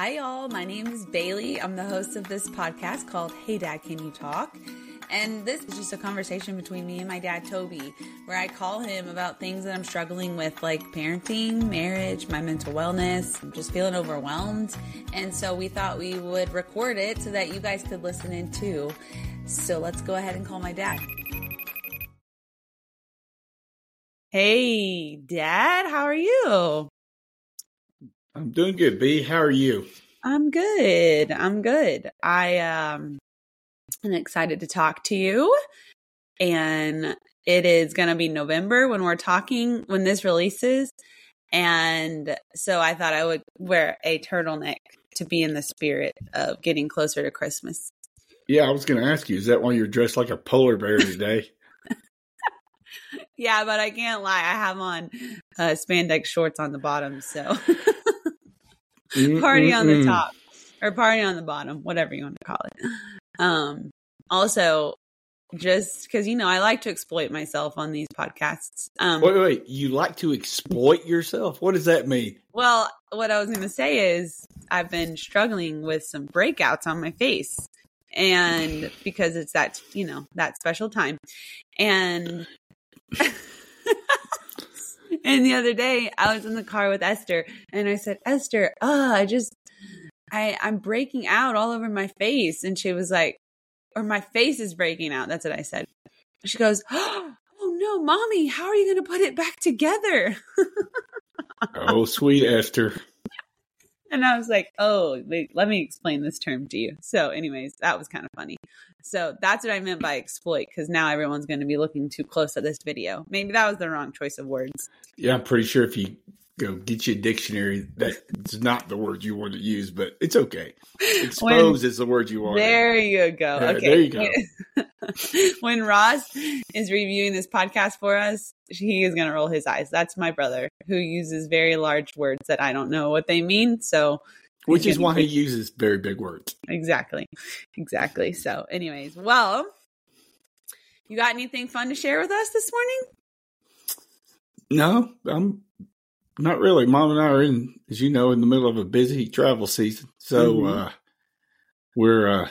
Hi, y'all. My name is Bailey. I'm the host of this podcast called Hey Dad, Can You Talk? And this is just a conversation between me and my dad, Toby, where I call him about things that I'm struggling with, like parenting, marriage, my mental wellness. I'm just feeling overwhelmed. And so we thought we would record it so that you guys could listen in too. So let's go ahead and call my dad. Hey, Dad, how are you? I'm doing good, B. How are you? I'm good. I'm good. I um am excited to talk to you. And it is going to be November when we're talking when this releases. And so I thought I would wear a turtleneck to be in the spirit of getting closer to Christmas. Yeah, I was going to ask you, is that why you're dressed like a polar bear today? yeah, but I can't lie. I have on uh, spandex shorts on the bottom, so party on the top or party on the bottom, whatever you want to call it. Um, also, just because you know I like to exploit myself on these podcasts. Um, wait, wait, you like to exploit yourself? What does that mean? Well, what I was going to say is I've been struggling with some breakouts on my face, and because it's that you know that special time, and. and the other day I was in the car with Esther and I said, Esther, oh, I just I, I'm breaking out all over my face. And she was like, or my face is breaking out. That's what I said. She goes, Oh no, mommy, how are you going to put it back together? oh, sweet Esther. And I was like, oh, wait, let me explain this term to you. So, anyways, that was kind of funny. So, that's what I meant by exploit because now everyone's going to be looking too close at this video. Maybe that was the wrong choice of words. Yeah, I'm pretty sure if you go get you a dictionary. That's not the word you want to use, but it's okay. Expose when, is the word you want. There you go. Yeah, okay. There you go. when Ross is reviewing this podcast for us, he is going to roll his eyes. That's my brother who uses very large words that I don't know what they mean. So, which is why he uses very big words. Exactly. Exactly. So, anyways, well, you got anything fun to share with us this morning? No, I'm not really. Mom and I are in, as you know, in the middle of a busy travel season, so mm-hmm. uh, we're uh,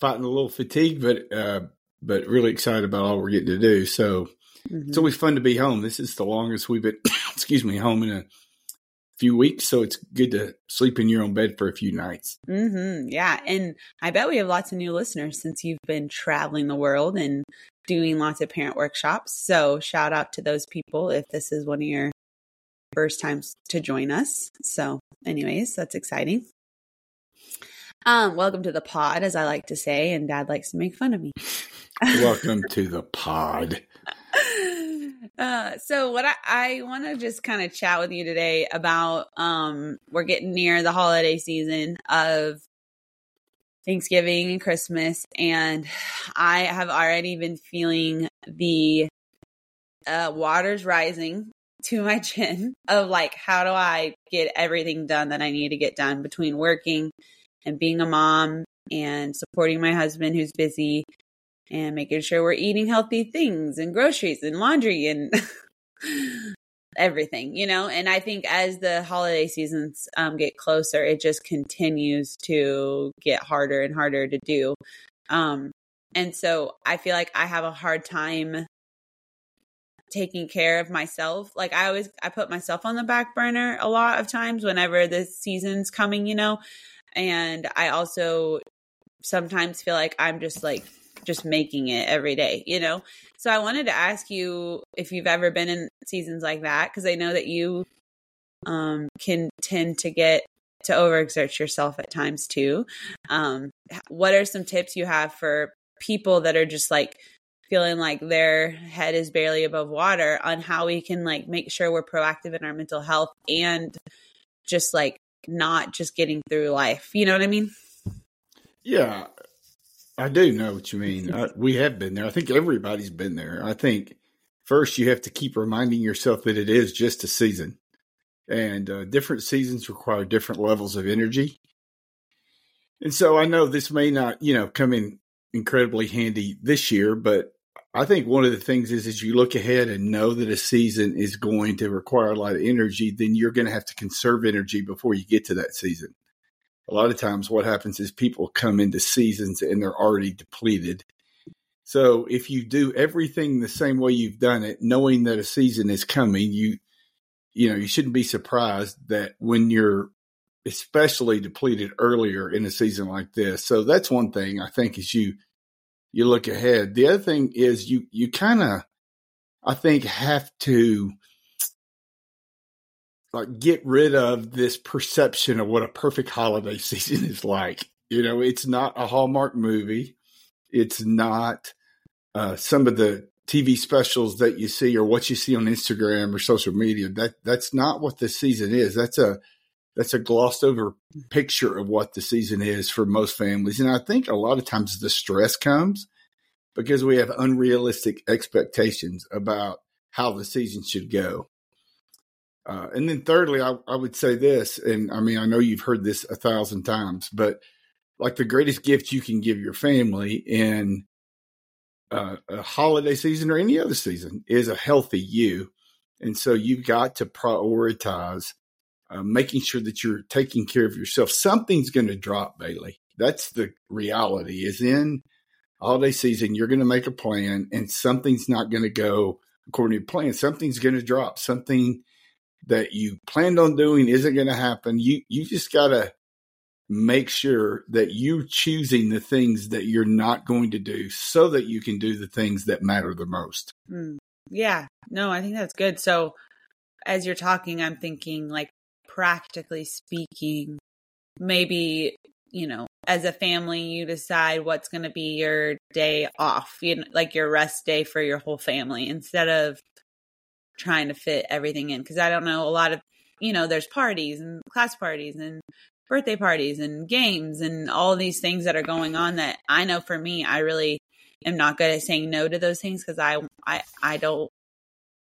fighting a little fatigue, but uh, but really excited about all we're getting to do. So mm-hmm. it's always fun to be home. This is the longest we've been, excuse me, home in a few weeks, so it's good to sleep in your own bed for a few nights. Mm-hmm. Yeah, and I bet we have lots of new listeners since you've been traveling the world and doing lots of parent workshops. So shout out to those people if this is one of your first times to join us. So, anyways, that's exciting. Um, welcome to the pod, as I like to say, and Dad likes to make fun of me. welcome to the pod. Uh, so what I, I want to just kind of chat with you today about um we're getting near the holiday season of Thanksgiving and Christmas and I have already been feeling the uh waters rising to my chin of like, how do I get everything done that I need to get done between working and being a mom and supporting my husband who's busy and making sure we're eating healthy things and groceries and laundry and everything, you know? And I think as the holiday seasons um, get closer, it just continues to get harder and harder to do. Um, and so I feel like I have a hard time taking care of myself. Like I always I put myself on the back burner a lot of times whenever the season's coming, you know. And I also sometimes feel like I'm just like just making it every day, you know. So I wanted to ask you if you've ever been in seasons like that because I know that you um can tend to get to overexert yourself at times too. Um what are some tips you have for people that are just like feeling like their head is barely above water on how we can like make sure we're proactive in our mental health and just like not just getting through life. You know what I mean? Yeah, I do know what you mean. I, we have been there. I think everybody's been there. I think first you have to keep reminding yourself that it is just a season, and uh, different seasons require different levels of energy. And so I know this may not, you know, come in incredibly handy this year, but I think one of the things is as you look ahead and know that a season is going to require a lot of energy, then you're going to have to conserve energy before you get to that season. a lot of times what happens is people come into seasons and they're already depleted. So if you do everything the same way you've done it, knowing that a season is coming, you you know, you shouldn't be surprised that when you're especially depleted earlier in a season like this. So that's one thing I think is you you look ahead. The other thing is you you kind of I think have to like get rid of this perception of what a perfect holiday season is like. You know, it's not a Hallmark movie. It's not uh, some of the TV specials that you see or what you see on Instagram or social media. That that's not what the season is. That's a that's a glossed over picture of what the season is for most families. And I think a lot of times the stress comes because we have unrealistic expectations about how the season should go. Uh, and then thirdly, I, I would say this, and I mean, I know you've heard this a thousand times, but like the greatest gift you can give your family in uh, a holiday season or any other season is a healthy you. And so you've got to prioritize uh, making sure that you're taking care of yourself. Something's going to drop, Bailey. That's the reality. Is in holiday season, you're going to make a plan, and something's not going to go according to plan. Something's going to drop. Something that you planned on doing isn't going to happen. You you just got to make sure that you're choosing the things that you're not going to do so that you can do the things that matter the most. Mm, yeah. No, I think that's good. So as you're talking, I'm thinking like practically speaking, maybe, you know, as a family, you decide what's going to be your day off, you know, like your rest day for your whole family instead of trying to fit everything in. Cause I don't know, a lot of, you know, there's parties and class parties and birthday parties and games and all these things that are going on that I know for me, I really am not good at saying no to those things because I, I, I don't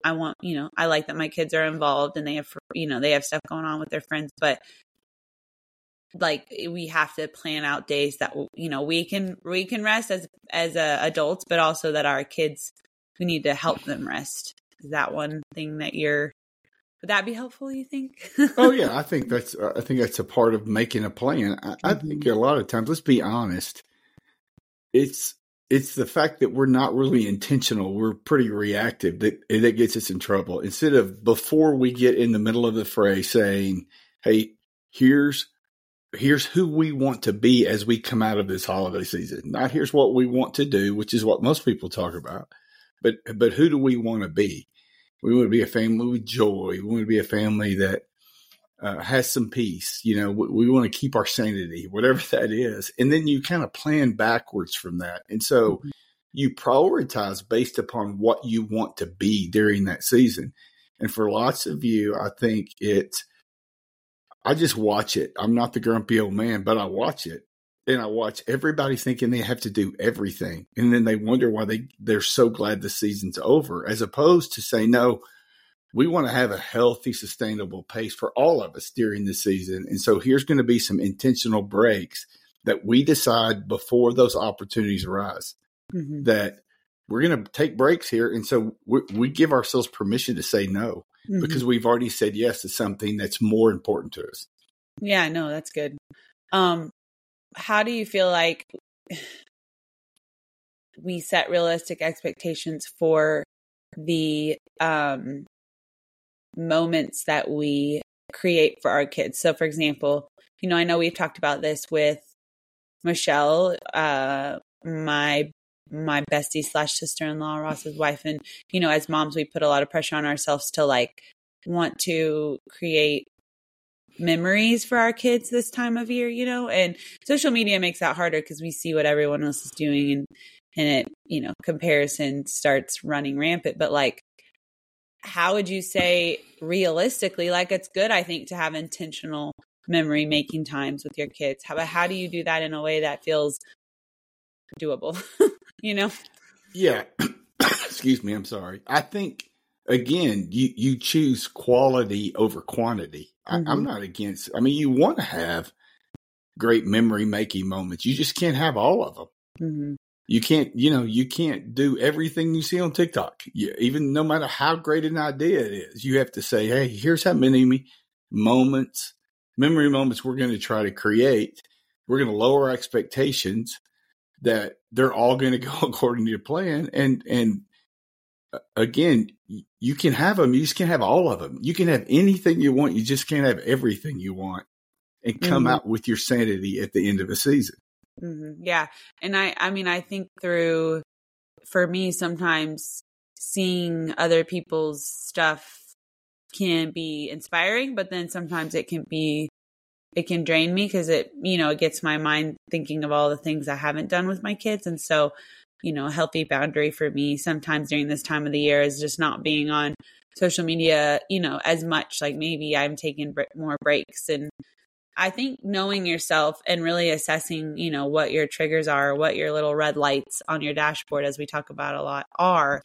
I want, you know, I like that my kids are involved and they have, you know, they have stuff going on with their friends, but like we have to plan out days that you know we can we can rest as as uh, adults but also that our kids we need to help them rest. Is that one thing that you're would that be helpful you think? Oh yeah i think that's uh, i think that's a part of making a plan. I, mm-hmm. I think a lot of times let's be honest it's it's the fact that we're not really intentional. We're pretty reactive that that gets us in trouble. Instead of before we get in the middle of the fray saying, "Hey, here's here's who we want to be as we come out of this holiday season. Not here's what we want to do, which is what most people talk about, but but who do we want to be? We want to be a family with joy. We want to be a family that uh, has some peace. You know, we, we want to keep our sanity, whatever that is. And then you kind of plan backwards from that. And so mm-hmm. you prioritize based upon what you want to be during that season. And for lots of you, I think it's, I just watch it. I'm not the grumpy old man, but I watch it. And I watch everybody thinking they have to do everything. And then they wonder why they, they're so glad the season's over, as opposed to say, no, we want to have a healthy, sustainable pace for all of us during the season. And so here's going to be some intentional breaks that we decide before those opportunities arise mm-hmm. that we're going to take breaks here. And so we, we give ourselves permission to say no mm-hmm. because we've already said yes to something that's more important to us. Yeah, no, that's good. Um, how do you feel like we set realistic expectations for the um moments that we create for our kids. So, for example, you know, I know we've talked about this with Michelle, uh, my my bestie slash sister in law, Ross's wife, and you know, as moms, we put a lot of pressure on ourselves to like want to create memories for our kids this time of year, you know, and social media makes that harder because we see what everyone else is doing and and it, you know, comparison starts running rampant. But like how would you say realistically like it's good i think to have intentional memory making times with your kids. How how do you do that in a way that feels doable? You know? Yeah. Excuse me i'm sorry. I think again you you choose quality over quantity. Mm-hmm. I, am not against i mean you want to have great memory making moments. You just can't have all of them mm-hmm you can't, you know, you can't do everything you see on TikTok. You, even no matter how great an idea it is, you have to say, "Hey, here's how many moments memory moments we're going to try to create, we're going to lower expectations that they're all going to go according to your plan. And, and uh, again, you can have them. You just can't have all of them. You can have anything you want. You just can't have everything you want and come mm-hmm. out with your sanity at the end of a season. Mm-hmm. Yeah. And I, I mean, I think through, for me, sometimes seeing other people's stuff can be inspiring, but then sometimes it can be, it can drain me because it, you know, it gets my mind thinking of all the things I haven't done with my kids. And so, you know, a healthy boundary for me sometimes during this time of the year is just not being on social media, you know, as much. Like maybe I'm taking more breaks and I think knowing yourself and really assessing, you know, what your triggers are, what your little red lights on your dashboard, as we talk about a lot, are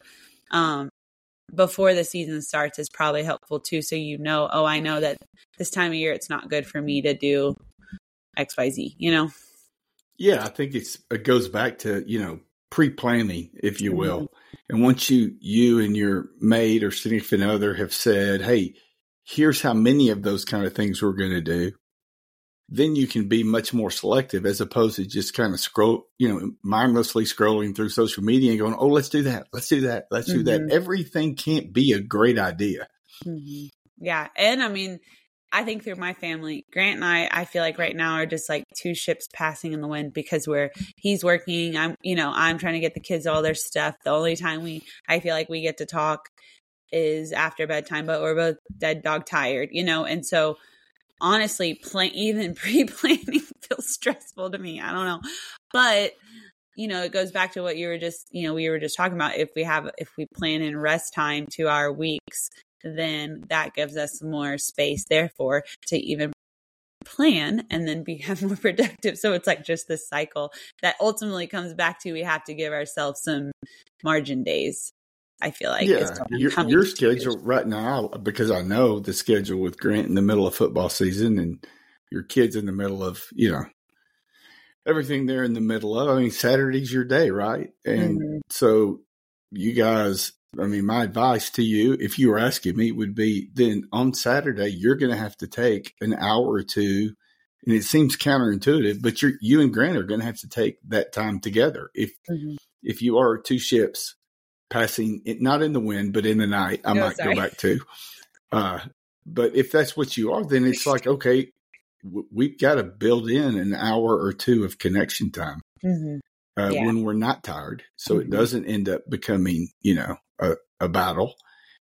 um, before the season starts is probably helpful too. So you know, oh, I know that this time of year it's not good for me to do X, Y, Z. You know. Yeah, I think it's it goes back to you know pre planning, if you will, mm-hmm. and once you you and your mate or significant other have said, hey. Here's how many of those kind of things we're going to do then you can be much more selective as opposed to just kind of scroll, you know, mindlessly scrolling through social media and going, oh, let's do that. Let's do that. Let's mm-hmm. do that. Mm-hmm. Everything can't be a great idea. Mm-hmm. Yeah. And I mean, I think through my family, Grant and I, I feel like right now are just like two ships passing in the wind because we're, he's working. I'm, you know, I'm trying to get the kids all their stuff. The only time we, I feel like we get to talk is after bedtime, but we're both dead dog tired, you know? And so, honestly, plan even pre-planning feels stressful to me. I don't know. But you know, it goes back to what you were just, you know, we were just talking about. If we have, if we plan in rest time to our weeks, then that gives us more space, therefore, to even plan and then become more productive. So it's like just this cycle that ultimately comes back to we have to give ourselves some margin days I feel like yeah, your, your schedule right now because I know the schedule with Grant in the middle of football season and your kids in the middle of you know everything there in the middle of. I mean, Saturday's your day, right? And mm-hmm. so you guys. I mean, my advice to you, if you were asking me, would be then on Saturday you're going to have to take an hour or two and it seems counterintuitive, but you you and Grant are going to have to take that time together. If mm-hmm. if you are two ships passing it not in the wind but in the night i no, might sorry. go back to uh, but if that's what you are then it's like okay w- we've got to build in an hour or two of connection time mm-hmm. uh, yeah. when we're not tired so mm-hmm. it doesn't end up becoming you know a, a battle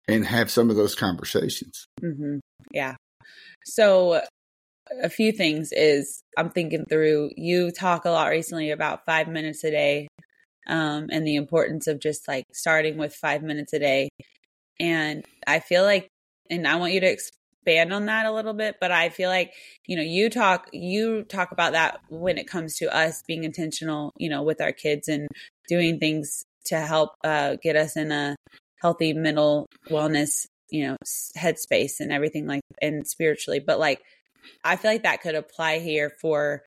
and have some of those conversations mm-hmm. yeah so a few things is i'm thinking through you talk a lot recently about five minutes a day um, and the importance of just like starting with five minutes a day. And I feel like, and I want you to expand on that a little bit, but I feel like, you know, you talk, you talk about that when it comes to us being intentional, you know, with our kids and doing things to help uh, get us in a healthy mental wellness, you know, headspace and everything like, and spiritually. But like, I feel like that could apply here for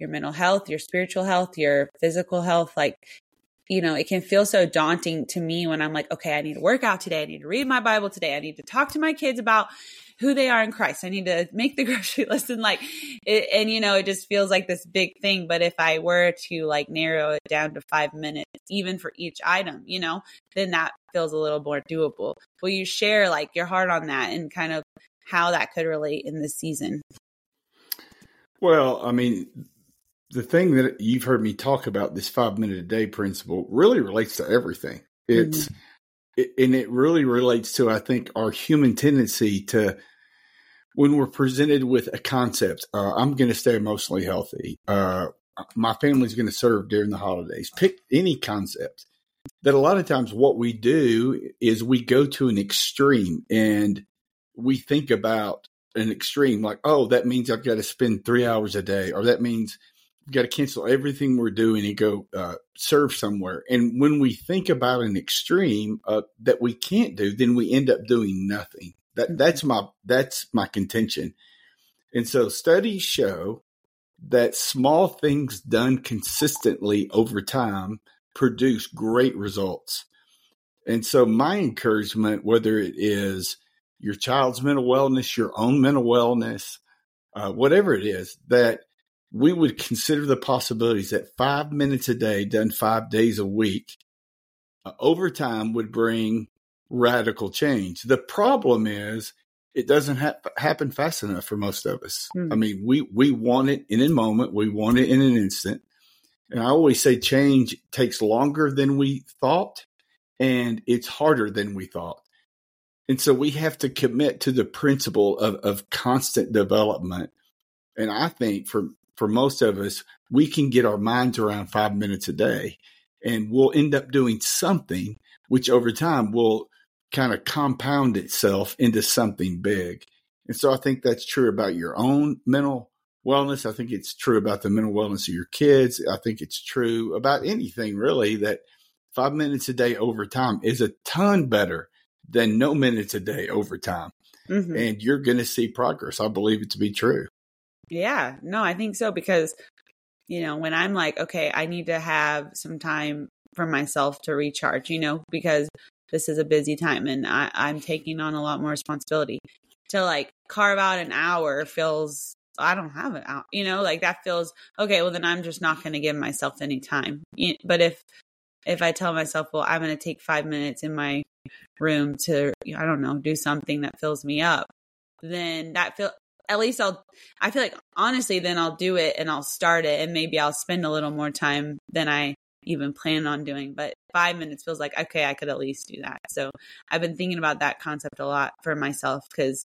your mental health, your spiritual health, your physical health. Like you know, it can feel so daunting to me when I'm like, okay, I need to work out today. I need to read my Bible today. I need to talk to my kids about who they are in Christ. I need to make the grocery list and like, it, and you know, it just feels like this big thing. But if I were to like narrow it down to five minutes, even for each item, you know, then that feels a little more doable. Will you share like your heart on that and kind of how that could relate in this season? Well, I mean, the thing that you've heard me talk about this five minute a day principle really relates to everything. It's mm-hmm. it, and it really relates to I think our human tendency to when we're presented with a concept. Uh, I'm going to stay emotionally healthy. Uh, my family's going to serve during the holidays. Pick any concept. That a lot of times what we do is we go to an extreme and we think about an extreme like, oh, that means I've got to spend three hours a day, or that means got to cancel everything we're doing and go uh, serve somewhere. And when we think about an extreme uh, that we can't do, then we end up doing nothing. That mm-hmm. that's my that's my contention. And so studies show that small things done consistently over time produce great results. And so my encouragement, whether it is your child's mental wellness, your own mental wellness, uh, whatever it is, that we would consider the possibilities that five minutes a day, done five days a week, uh, over time would bring radical change. The problem is it doesn't ha- happen fast enough for most of us. Mm. I mean, we, we want it in a moment. We want it in an instant. And I always say change takes longer than we thought and it's harder than we thought. And so we have to commit to the principle of, of constant development. And I think for, for most of us, we can get our minds around five minutes a day and we'll end up doing something which over time will kind of compound itself into something big. And so I think that's true about your own mental wellness. I think it's true about the mental wellness of your kids. I think it's true about anything really that five minutes a day over time is a ton better than no minutes a day over time. Mm-hmm. And you're going to see progress. I believe it to be true. Yeah, no, I think so because, you know, when I'm like, okay, I need to have some time for myself to recharge, you know, because this is a busy time and I, I'm taking on a lot more responsibility. To like carve out an hour feels I don't have it out, you know, like that feels okay. Well, then I'm just not going to give myself any time. But if if I tell myself, well, I'm going to take five minutes in my room to, I don't know, do something that fills me up, then that feel at least I'll, I feel like honestly, then I'll do it and I'll start it and maybe I'll spend a little more time than I even plan on doing. But five minutes feels like, okay, I could at least do that. So I've been thinking about that concept a lot for myself because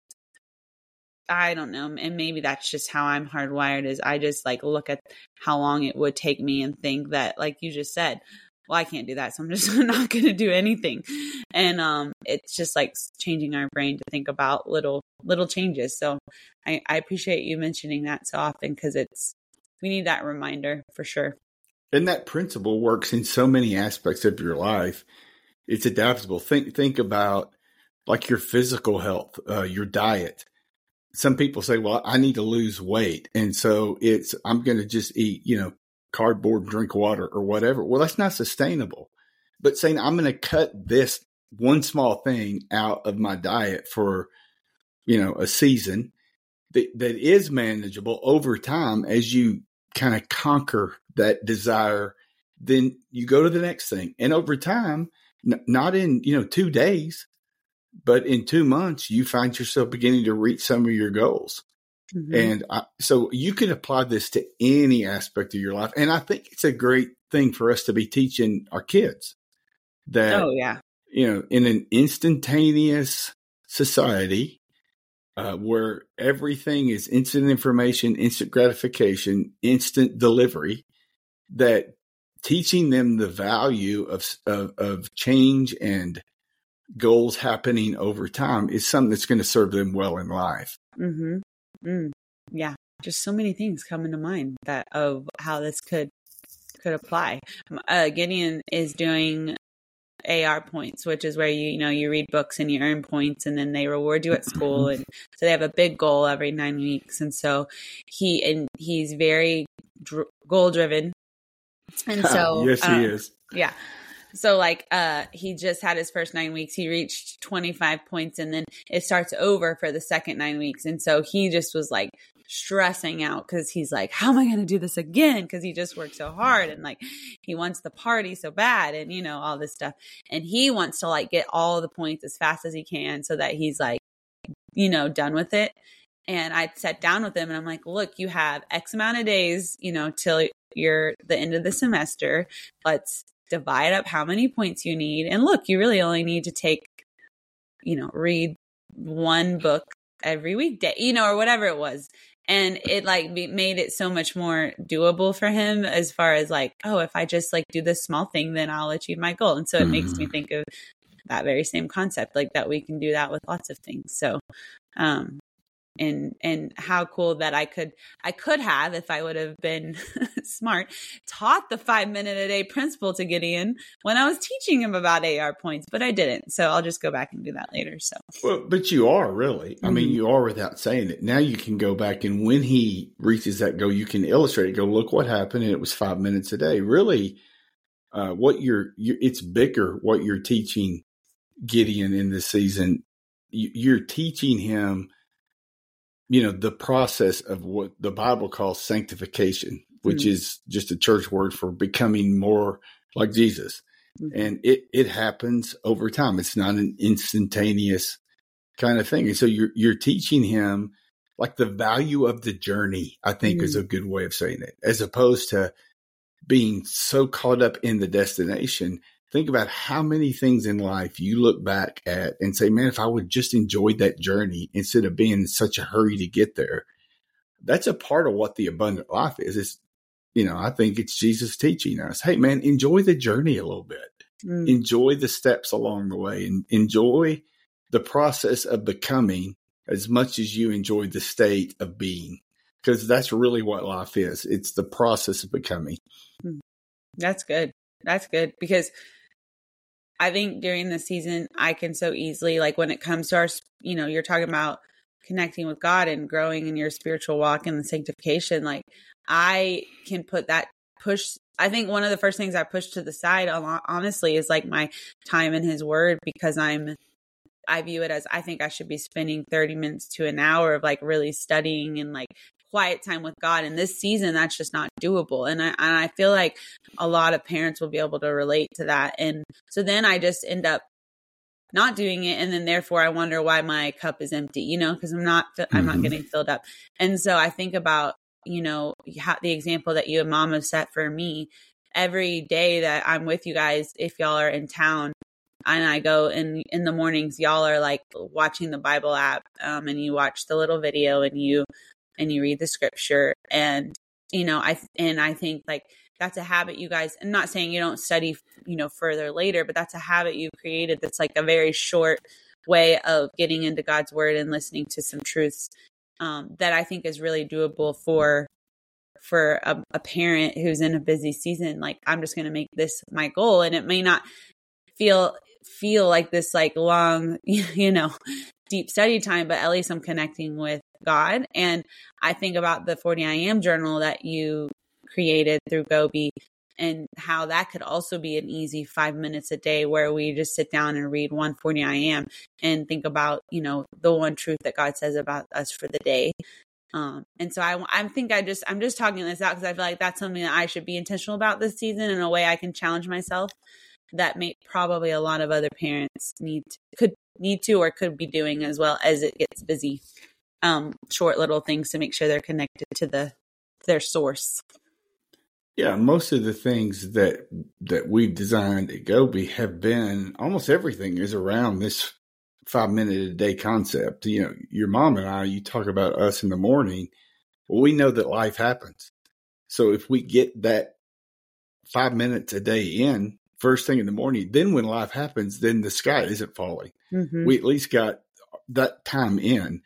I don't know. And maybe that's just how I'm hardwired is I just like look at how long it would take me and think that, like you just said, well, I can't do that. So I'm just not going to do anything. And um, it's just like changing our brain to think about little, little changes. So I, I appreciate you mentioning that so often because it's, we need that reminder for sure. And that principle works in so many aspects of your life. It's adaptable. Think, think about like your physical health, uh, your diet. Some people say, well, I need to lose weight. And so it's, I'm going to just eat, you know, cardboard, drink water, or whatever. Well, that's not sustainable. But saying I'm going to cut this one small thing out of my diet for, you know, a season that, that is manageable over time as you kind of conquer that desire, then you go to the next thing. And over time, n- not in, you know, two days, but in two months, you find yourself beginning to reach some of your goals. Mm-hmm. And I, so you can apply this to any aspect of your life. And I think it's a great thing for us to be teaching our kids that, oh, yeah. you know, in an instantaneous society uh, where everything is instant information, instant gratification, instant delivery, that teaching them the value of, of, of change and goals happening over time is something that's going to serve them well in life. Mm-hmm. Mm, yeah, just so many things come into mind that of how this could could apply. Uh, Gideon is doing AR points, which is where you you know you read books and you earn points, and then they reward you at school, and so they have a big goal every nine weeks, and so he and he's very dr- goal driven, and so yes, um, he is. Yeah, so like uh he just had his first 9 weeks. He reached 25 points and then it starts over for the second 9 weeks. And so he just was like stressing out cuz he's like how am I going to do this again cuz he just worked so hard and like he wants the party so bad and you know all this stuff. And he wants to like get all the points as fast as he can so that he's like you know done with it. And I sat down with him and I'm like, look, you have X amount of days, you know, till you're the end of the semester. Let's divide up how many points you need. And look, you really only need to take, you know, read one book every weekday, you know, or whatever it was. And it like made it so much more doable for him as far as like, oh, if I just like do this small thing, then I'll achieve my goal. And so it mm. makes me mm. think of that very same concept, like that we can do that with lots of things. So, um, and and how cool that I could I could have if I would have been smart taught the 5 minute a day principle to Gideon when I was teaching him about AR points but I didn't. So I'll just go back and do that later so. Well but you are really. I mm-hmm. mean you are without saying it. Now you can go back and when he reaches that goal you can illustrate it go look what happened and it was 5 minutes a day. Really uh, what you're, you're it's bigger what you're teaching Gideon in this season. You're teaching him you know, the process of what the Bible calls sanctification, which mm-hmm. is just a church word for becoming more like Jesus. Mm-hmm. And it, it happens over time. It's not an instantaneous kind of thing. And so you're, you're teaching him like the value of the journey, I think mm-hmm. is a good way of saying it, as opposed to being so caught up in the destination. Think about how many things in life you look back at and say, man, if I would just enjoyed that journey instead of being in such a hurry to get there. That's a part of what the abundant life is. It's, you know, I think it's Jesus teaching us, hey, man, enjoy the journey a little bit. Mm. Enjoy the steps along the way and enjoy the process of becoming as much as you enjoy the state of being because that's really what life is it's the process of becoming hmm. that's good that's good because i think during the season i can so easily like when it comes to our you know you're talking about connecting with god and growing in your spiritual walk and the sanctification like i can put that push i think one of the first things i push to the side honestly is like my time in his word because i'm I view it as I think I should be spending 30 minutes to an hour of like really studying and like quiet time with God. And this season, that's just not doable. And I, and I feel like a lot of parents will be able to relate to that. And so then I just end up not doing it. And then therefore I wonder why my cup is empty, you know, because I'm not, I'm mm-hmm. not getting filled up. And so I think about, you know, the example that you and mom have set for me every day that I'm with you guys, if y'all are in town, and I go in in the mornings. Y'all are like watching the Bible app, um, and you watch the little video, and you and you read the scripture, and you know, I and I think like that's a habit you guys. I'm not saying you don't study, you know, further later, but that's a habit you've created. That's like a very short way of getting into God's word and listening to some truths um, that I think is really doable for for a, a, parent who's in a busy season like i'm just going to make this my goal and it may not feel feel like this like long, you know, deep study time, but at least I'm connecting with God. And I think about the 40 I am journal that you created through Goby and how that could also be an easy five minutes a day where we just sit down and read 140 I am and think about, you know, the one truth that God says about us for the day. Um, and so I, I think I just, I'm just talking this out because I feel like that's something that I should be intentional about this season in a way I can challenge myself that may probably a lot of other parents need to, could need to or could be doing as well as it gets busy. Um, short little things to make sure they're connected to the their source. Yeah, most of the things that that we've designed at Goby have been almost everything is around this five minute a day concept. You know, your mom and I, you talk about us in the morning. Well, we know that life happens. So if we get that five minutes a day in, first thing in the morning. Then when life happens, then the sky isn't falling. Mm-hmm. We at least got that time in.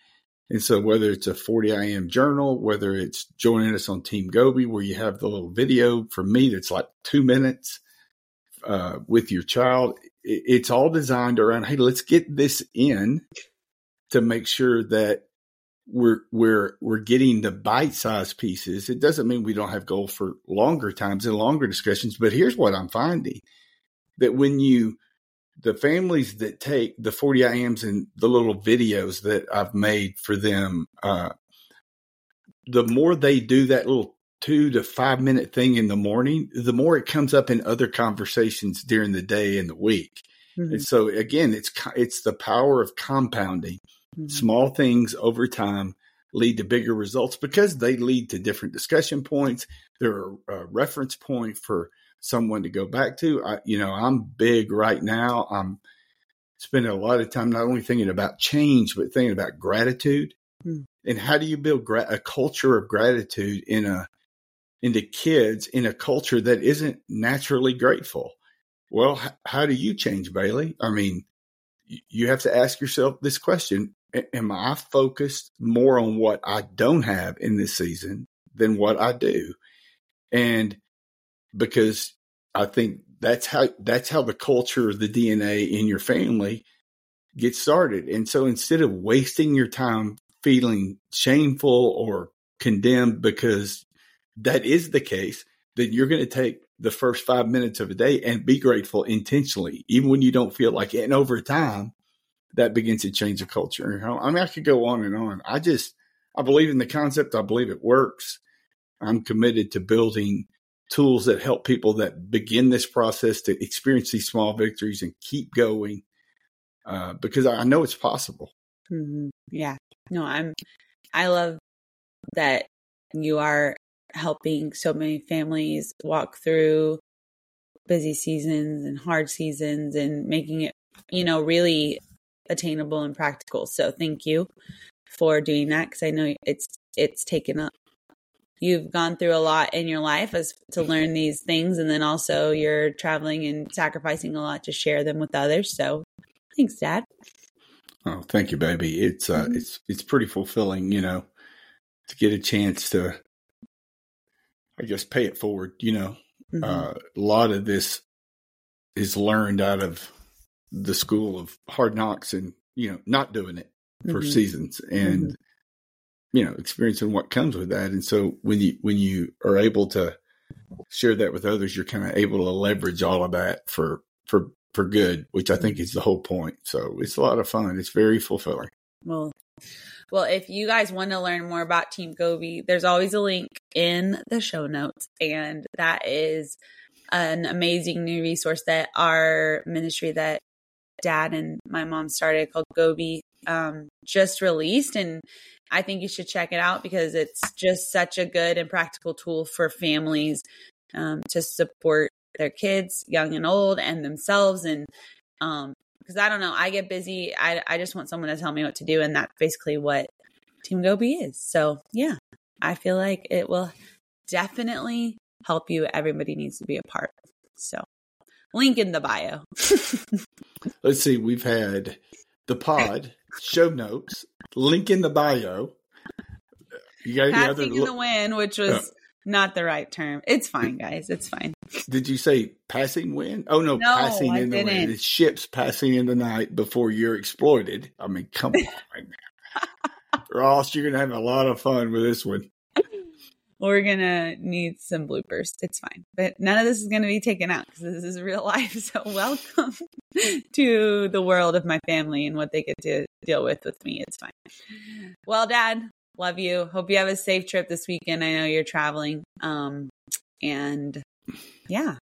And so whether it's a 40 I Am journal, whether it's joining us on Team Goby, where you have the little video from me that's like two minutes uh, with your child, it's all designed around, hey, let's get this in to make sure that we're we're we're getting the bite-sized pieces. It doesn't mean we don't have goals for longer times and longer discussions, but here's what I'm finding that when you the families that take the 40 I Ams and the little videos that I've made for them, uh, the more they do that little two to five minute thing in the morning, the more it comes up in other conversations during the day and the week. Mm-hmm. And so again, it's it's the power of compounding. Mm-hmm. Small things over time lead to bigger results because they lead to different discussion points. They're a reference point for someone to go back to. I, you know, I'm big right now. I'm spending a lot of time not only thinking about change, but thinking about gratitude. Hmm. And how do you build gra- a culture of gratitude in a into kids in a culture that isn't naturally grateful? Well, h- how do you change, Bailey? I mean, you have to ask yourself this question: Am I focused more on what I don't have in this season than what I do? And because I think that's how that's how the culture, the DNA in your family gets started. And so instead of wasting your time feeling shameful or condemned because that is the case, then you're going to take the first five minutes of a day and be grateful intentionally, even when you don't feel like it. And over time, that begins to change the culture. I mean, I could go on and on. I just, I believe in the concept. I believe it works. I'm committed to building tools that help people that begin this process to experience these small victories and keep going uh, because I know it's possible. Mm-hmm. Yeah. No, I'm, I love that you are helping so many families walk through busy seasons and hard seasons and making it, you know, really attainable and practical. So thank you for doing that because I know it's it's taken up. You've gone through a lot in your life as to learn these things, and then also you're traveling and sacrificing a lot to share them with others. So, thanks, Dad. Oh, thank you, baby. It's uh, mm-hmm. it's it's pretty fulfilling, you know, to get a chance to, I guess, pay it forward. You know, mm-hmm. uh, a lot of this is learned out of the school of hard knocks and you know not doing it for mm-hmm. seasons and mm-hmm. You know experiencing what comes with that. And so when you when you are able to share that with others you're kind of able to leverage all of that for for for good which i think is the whole point. So it's a lot of fun. It's very fulfilling. Well well if you guys want to learn more about team goby there's always a link in the show notes. And that is an amazing new resource that our ministry that dad and my mom started called Goby um, just released. And I think you should check it out because it's just such a good and practical tool for families um, to support their kids, young and old, and themselves. And um, because I don't know, I get busy. I, I just want someone to tell me what to do. And that's basically what Team Goby is. So, yeah, I feel like it will definitely help you. Everybody needs to be a part. So, link in the bio. Let's see. We've had the pod show notes, link in the bio. You got other in the win, which was not the right term. It's fine, guys. It's fine. Did you say passing wind? Oh no, no passing I in didn't. the wind. It's ships passing in the night before you're exploited. I mean, come on, right now. Ross, you're gonna have a lot of fun with this one we're gonna need some bloopers. It's fine, but none of this is gonna be taken out because this is real life. So welcome to the world of my family and what they get to deal with with me. It's fine. Well, Dad, love you. Hope you have a safe trip this weekend. I know you're traveling. Um, and yeah,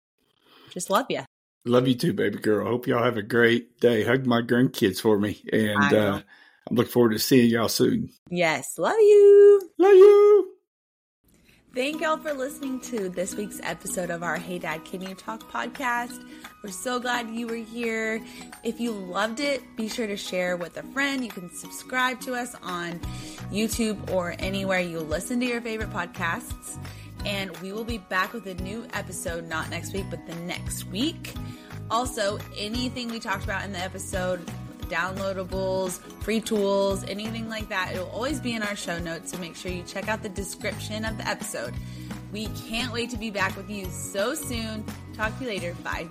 just love you. Love you too, baby girl. Hope y'all have a great day. Hug my grandkids for me, and uh, I'm looking forward to seeing y'all soon. Yes, love you. Love you. Thank y'all for listening to this week's episode of our Hey Dad Can You Talk podcast. We're so glad you were here. If you loved it, be sure to share with a friend. You can subscribe to us on YouTube or anywhere you listen to your favorite podcasts. And we will be back with a new episode, not next week, but the next week. Also, anything we talked about in the episode, downloadables, free tools, anything like that. It'll always be in our show notes, so make sure you check out the description of the episode. We can't wait to be back with you so soon. Talk to you later. Bye.